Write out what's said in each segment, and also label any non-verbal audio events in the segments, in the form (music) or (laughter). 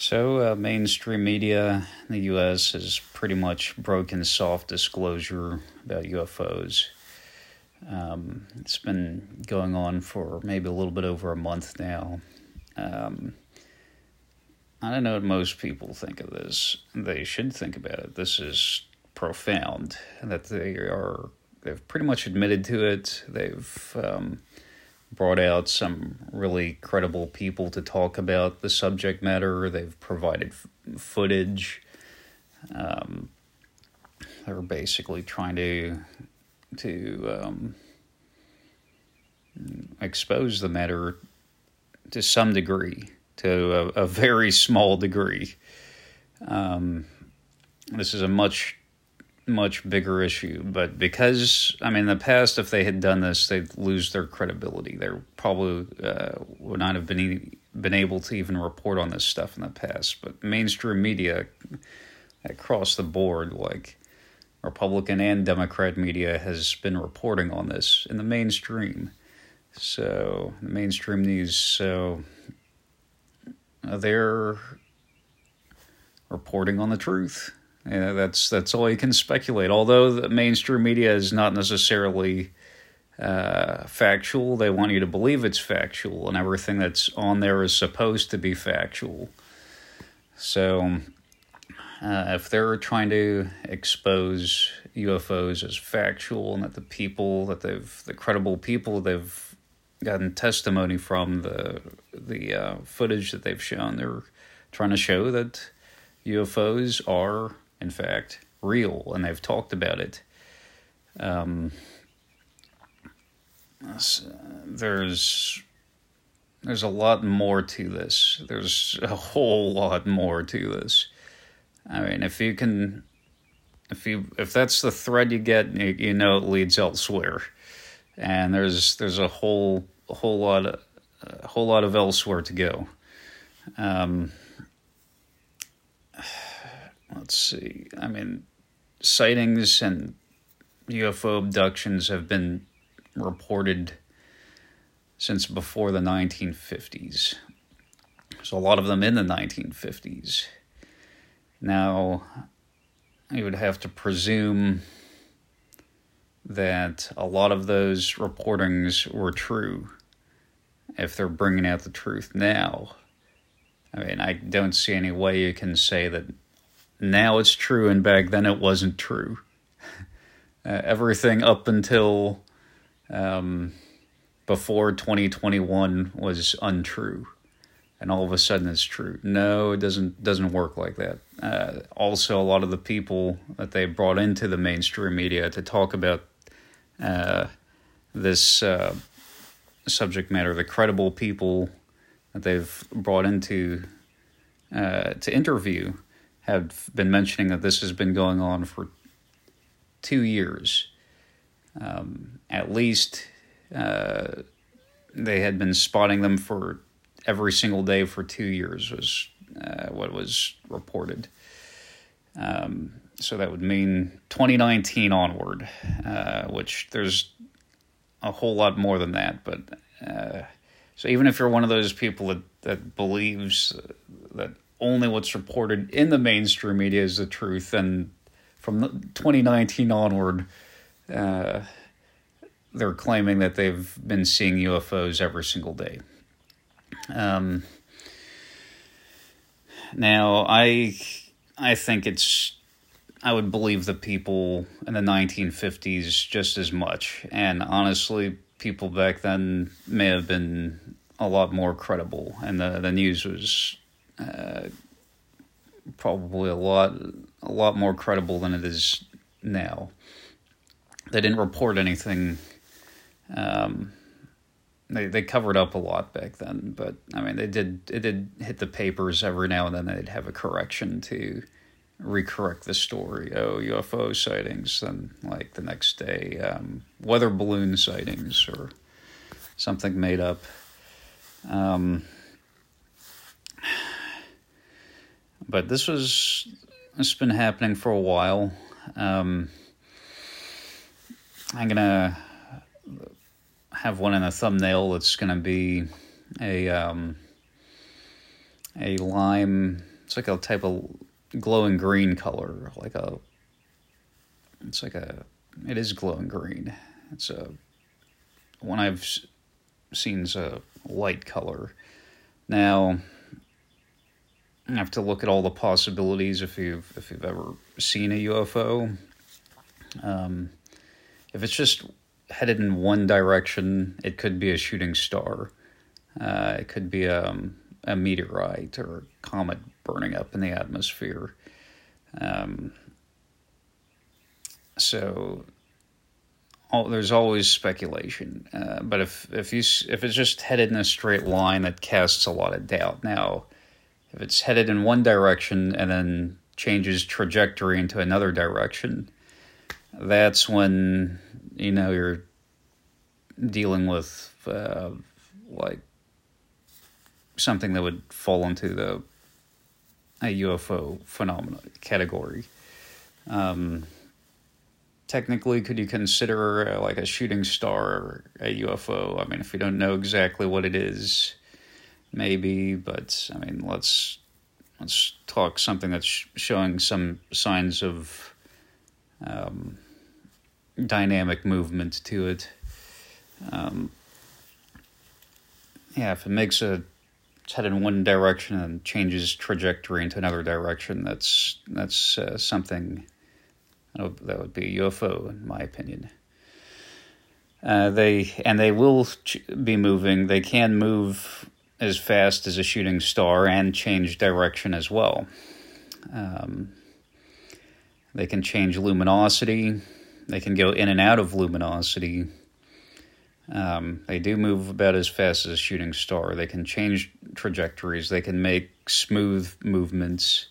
So, uh, mainstream media in the U.S. has pretty much broken soft disclosure about UFOs. Um, it's been going on for maybe a little bit over a month now. Um, I don't know what most people think of this. They should think about it. This is profound that they are. They've pretty much admitted to it. They've um, brought out some really credible people to talk about the subject matter. They've provided f- footage. Um, they're basically trying to to um, expose the matter to some degree, to a, a very small degree. Um, this is a much much bigger issue. But because, I mean, in the past, if they had done this, they'd lose their credibility. They probably uh, would not have been been able to even report on this stuff in the past. But mainstream media across the board, like Republican and Democrat media, has been reporting on this in the mainstream. So the mainstream news, so uh, they're reporting on the truth yeah, that's that's all you can speculate. Although the mainstream media is not necessarily uh, factual, they want you to believe it's factual, and everything that's on there is supposed to be factual. So, uh, if they're trying to expose UFOs as factual, and that the people that they've, the credible people they've gotten testimony from, the the uh, footage that they've shown, they're trying to show that UFOs are in fact, real, and they've talked about it. Um, there's there's a lot more to this. There's a whole lot more to this. I mean, if you can, if you if that's the thread you get, you, you know it leads elsewhere, and there's there's a whole a whole lot of, a whole lot of elsewhere to go. Um, let's see. I mean, sightings and UFO abductions have been reported since before the 1950s. So a lot of them in the 1950s. Now, you would have to presume that a lot of those reportings were true if they're bringing out the truth now. I mean, I don't see any way you can say that now it's true and back then it wasn't true. (laughs) Uh, everything up until um, before 2021 was untrue. And all of a sudden it's true. No it doesn't doesn't work like that. Uh, also a lot of the people that they brought into the mainstream media to talk about uh, this uh, subject matter the credible people that they've brought into uh, to interview have been mentioning that this has been going on for two years. Um, at least uh, they had been spotting them for every single day for two years, was uh, what was reported. Um, so that would mean 2019 onward, uh, which there's a whole lot more than that. But uh, so even if you're one of those people that, that believes that only what's reported in the mainstream media is the truth. And from 2019 onward, uh, they're claiming that they've been seeing UFOs every single day. Um, now, I I think it's I would believe the people in the 1950s just as much, and honestly, people back then may have been a lot more credible, and the the news was uh, probably a lot a lot more credible than it is now. They didn't report anything. Um, they they covered up a lot back then, but I mean they did it did hit the papers every now and then. They'd have a correction to recorrect the story. Oh, UFO sightings, then like the next day, um, weather balloon sightings or something made up. Um, but this was it's been happening for a while. Um, I'm gonna have one in a thumbnail that's gonna be a um, a lime it's like a type of glowing green color, like a. It's like a. It is glowing green. It's a. One I've seen is a light color. Now, Have to look at all the possibilities if you've if you've ever seen a UFO. Um, if it's just headed in one direction, it could be a shooting star. Uh, it could be a, um, a meteorite or a comet burning up in the atmosphere. Um, so all, there's always speculation. Uh, but if if you if it's just headed in a straight line, that casts a lot of doubt. Now, if it's headed in one direction and then changes trajectory into another direction, that's when you know you're dealing with uh, like something that would fall into the a UFO phenomenon category. Um, technically, could you consider uh, like a shooting star a UFO? I mean, if we don't know exactly what it is, maybe. But I mean, let's let's talk something that's showing some signs of um, dynamic movement to it. Um, yeah, if it makes a it's in one direction and changes trajectory into another direction, that's that's uh, something that would be a UFO, in my opinion. Uh, they and they will be moving. They can move as fast as a shooting star and change direction as well. Um, they can change luminosity. They can go in and out of luminosity. Um, they do move about as fast as a shooting star. They can change trajectories. They can make smooth movements.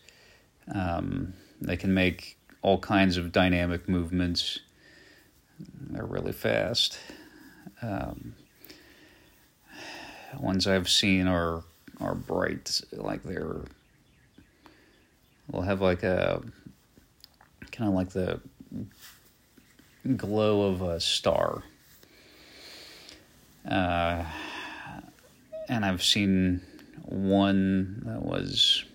Um, they can make all kinds of dynamic movements. They're really fast. Um, ones I've seen are are bright, like they're will have like a kind of like the glow of a star. Uh, and I've seen one that was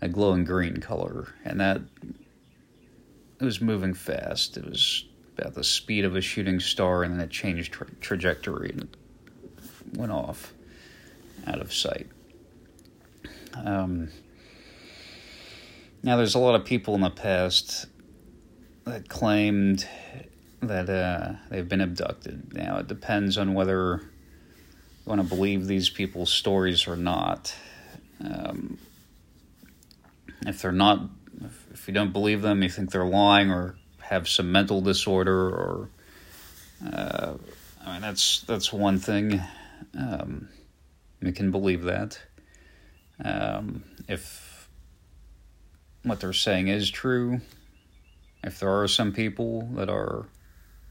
a glowing green color, and that it was moving fast. It was about the speed of a shooting star, and then it changed tra- trajectory and went off out of sight. Um, now, there's a lot of people in the past that claimed that uh, they've been abducted. Now, it depends on whether you want to believe these people's stories or not. Um, if they're not, if, you don't believe them, you think they're lying or have some mental disorder, or uh, I mean, that's that's one thing. Um, we can believe that. Um, if what they're saying is true, if there are some people that are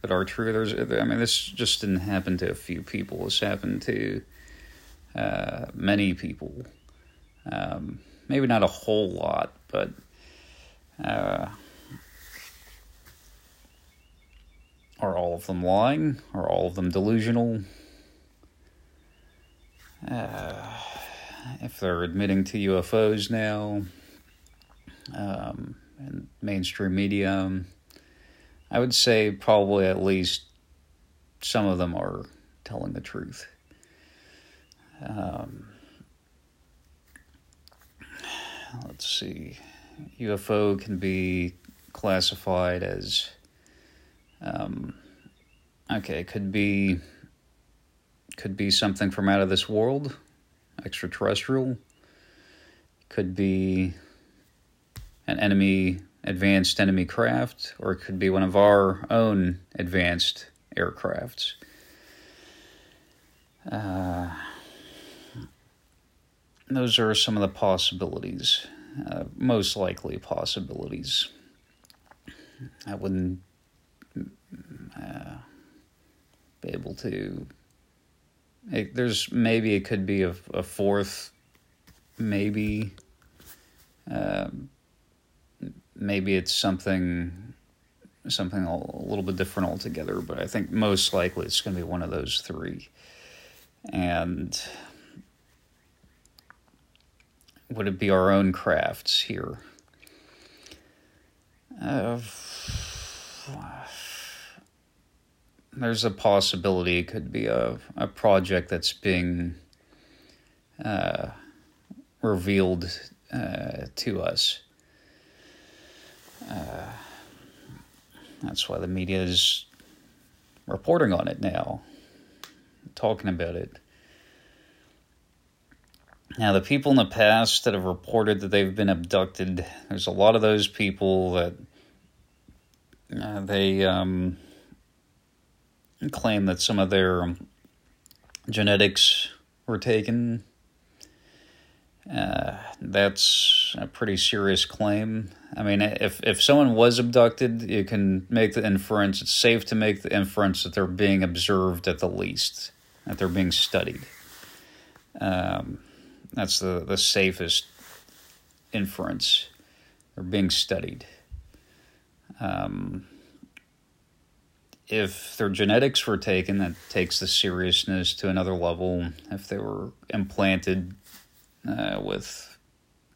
that are true, there's I mean this just didn't happen to a few people. This happened to uh, many people. Um, maybe not a whole lot, but uh, are all of them lying? Are all of them delusional? Uh, if they're admitting to UFOs now, um, and mainstream media, I would say probably at least some of them are telling the truth. Um, let's see. UFO can be classified as um, okay, it could be could be something from out of this world, extraterrestrial. Could be an enemy, advanced enemy craft, or it could be one of our own advanced aircrafts. Uh, those are some of the possibilities, uh, most likely possibilities. I wouldn't uh, be able to it, there's maybe it could be a, a fourth, maybe. Um, maybe it's something something a little bit different altogether, but I think most likely it's going to be one of those three. And would it be our own crafts here? Uh, there's a possibility it could be a, a project that's being uh, revealed uh, to us. Uh, that's why the media is reporting on it now, talking about it. Now, the people in the past that have reported that they've been abducted, there's a lot of those people that uh, they um, claim that some of their genetics were taken. Uh, that's a pretty serious claim. I mean, if if someone was abducted, you can make the inference. It's safe to make the inference that they're being observed at the least, that they're being studied. Um, that's the, the safest inference. They're being studied. Um, if their genetics were taken, that takes the seriousness to another level. If they were implanted uh, with,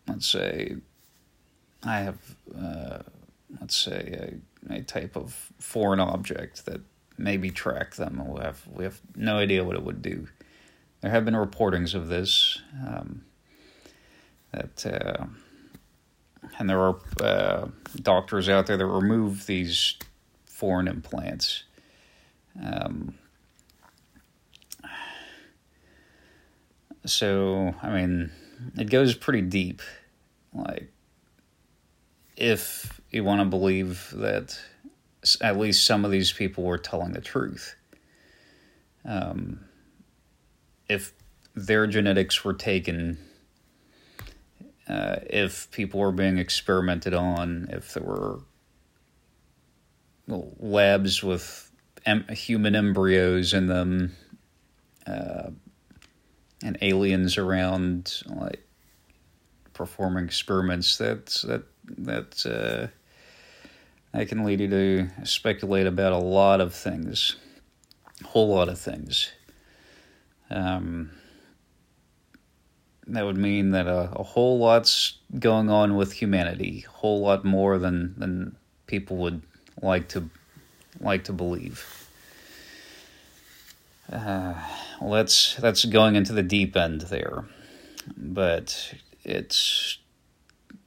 let's say, I have, uh, let's say, a, a type of foreign object that maybe track them. We have we have no idea what it would do there have been reportings of this um, that uh, and there are uh, doctors out there that remove these foreign implants. Um, so i mean it goes pretty deep. Like if you want to believe that at least some of these people were telling the truth um, if their genetics were taken, uh, if people were being experimented on, if there were labs with em- human embryos in them, uh, and aliens around, like performing experiments, that's that that uh, that can lead you to speculate about a lot of things, a whole lot of things. Um, that would mean that a, a whole lot's going on with humanity, a whole lot more than than people would like to like to believe. Uh, well, that's that's going into the deep end there, but it's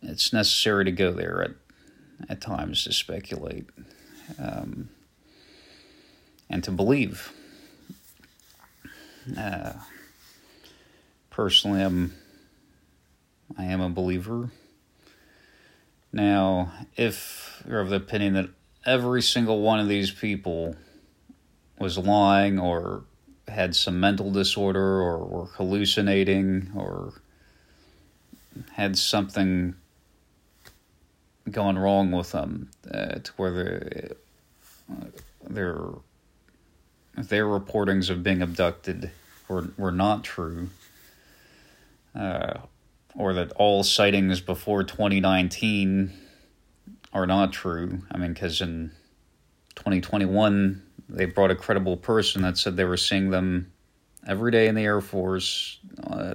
it's necessary to go there at at times to speculate um, and to believe. Uh, personally, I'm I am a believer. Now, if you're of the opinion that every single one of these people was lying or had some mental disorder or were hallucinating or had something gone wrong with them uh, to where they're, uh, they're their reportings of being abducted were, were not true, uh, or that all sightings before 2019 are not true. I mean, because in 2021, they brought a credible person that said they were seeing them every day in the Air Force uh,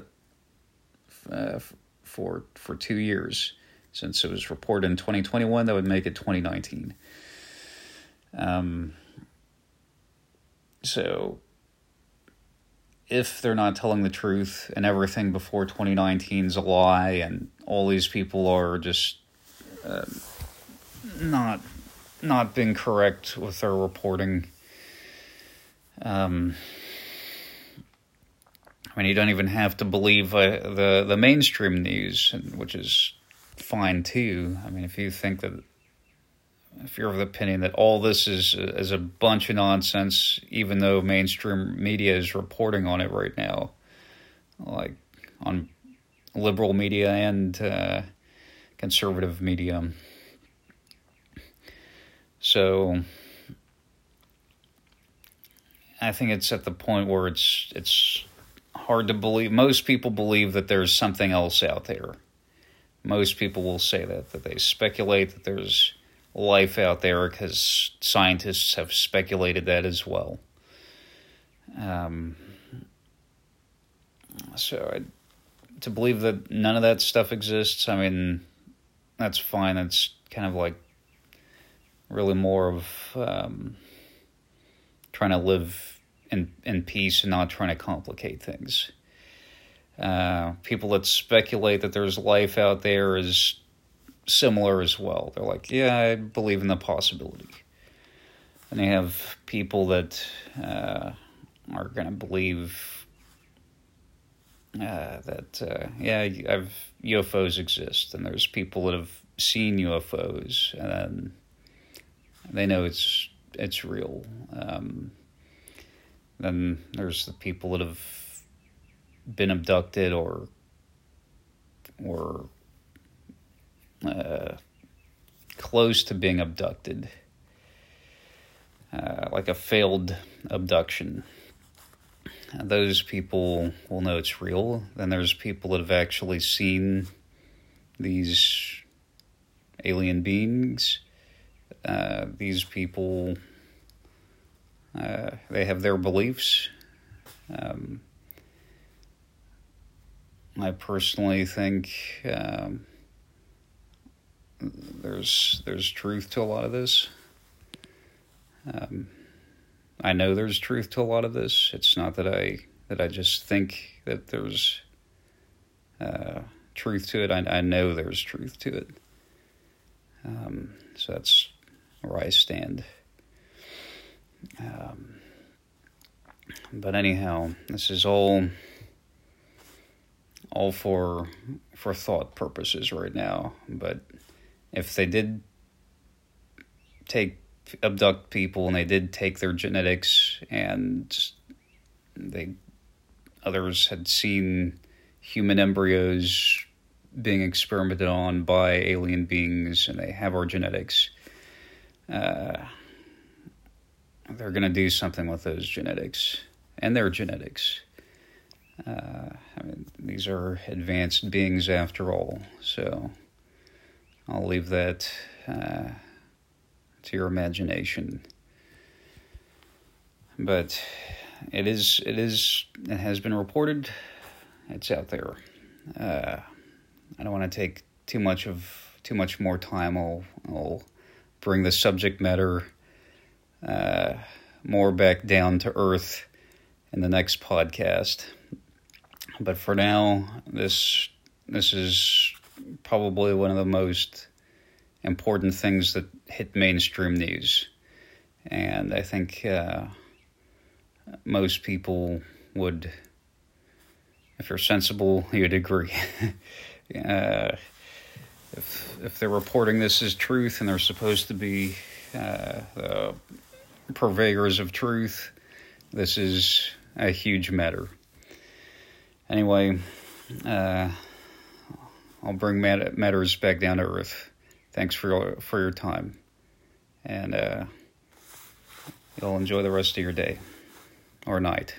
uh, for for two years. Since it was reported in 2021, that would make it 2019. Um, so if they're not telling the truth and everything before 2019 is a lie and all these people are just uh, not not being correct with their reporting um, I mean you don't even have to believe uh, the the mainstream news which is fine too I mean if you think that if you're of the opinion that all this is is a bunch of nonsense, even though mainstream media is reporting on it right now, like on liberal media and uh, conservative media. So I think it's at the point where it's it's hard to believe. Most people believe that there's something else out there. Most people will say that that they speculate that there's life out there because scientists have speculated that as well. Um, so I, to believe that none of that stuff exists, I mean, that's fine. It's kind of like really more of um, trying to live in in peace and not trying to complicate things. Uh, people that speculate that there's life out there is similar as well. They're like, yeah, I believe in the possibility. And they have people that uh, are going to believe uh, that, uh, yeah, I've, UFOs exist, and there's people that have seen UFOs, and they know it's it's real. Um, then there's the people that have been abducted or or uh, close to being abducted, uh, like a failed abduction. those people will know it's real. Then there's people that have actually seen these alien beings. Uh, these people, uh, they have their beliefs. Um, I personally think um, there's there's truth to a lot of this. Um, I know there's truth to a lot of this. It's not that I that I just think that there's uh, truth to it. I, I know there's truth to it. Um, so that's where I stand. Um, but anyhow, this is all all for for thought purposes right now. But if they did take abduct people and they did take their genetics and they others had seen human embryos being experimented on by alien beings and they have our genetics uh, they're going to do something with those genetics and their genetics uh, I mean, these are advanced beings after all, so I'll leave that uh, to your imagination. But it is, it is, it has been reported. It's out there. Uh, I don't want to take too much of too much more time. I'll, I'll bring the subject matter uh, more back down to earth in the next podcast. But for now, this this is probably one of the most important things that hit mainstream news, and I think uh, most people would, if you're sensible, (laughs) you'd agree. (laughs) uh, if if they're reporting this as truth and they're supposed to be uh, the purveyors of truth, this is a huge matter anyway, uh, I'll bring matters back down to earth. Thanks for your, for your time, and uh, you'll enjoy the rest of your day or night.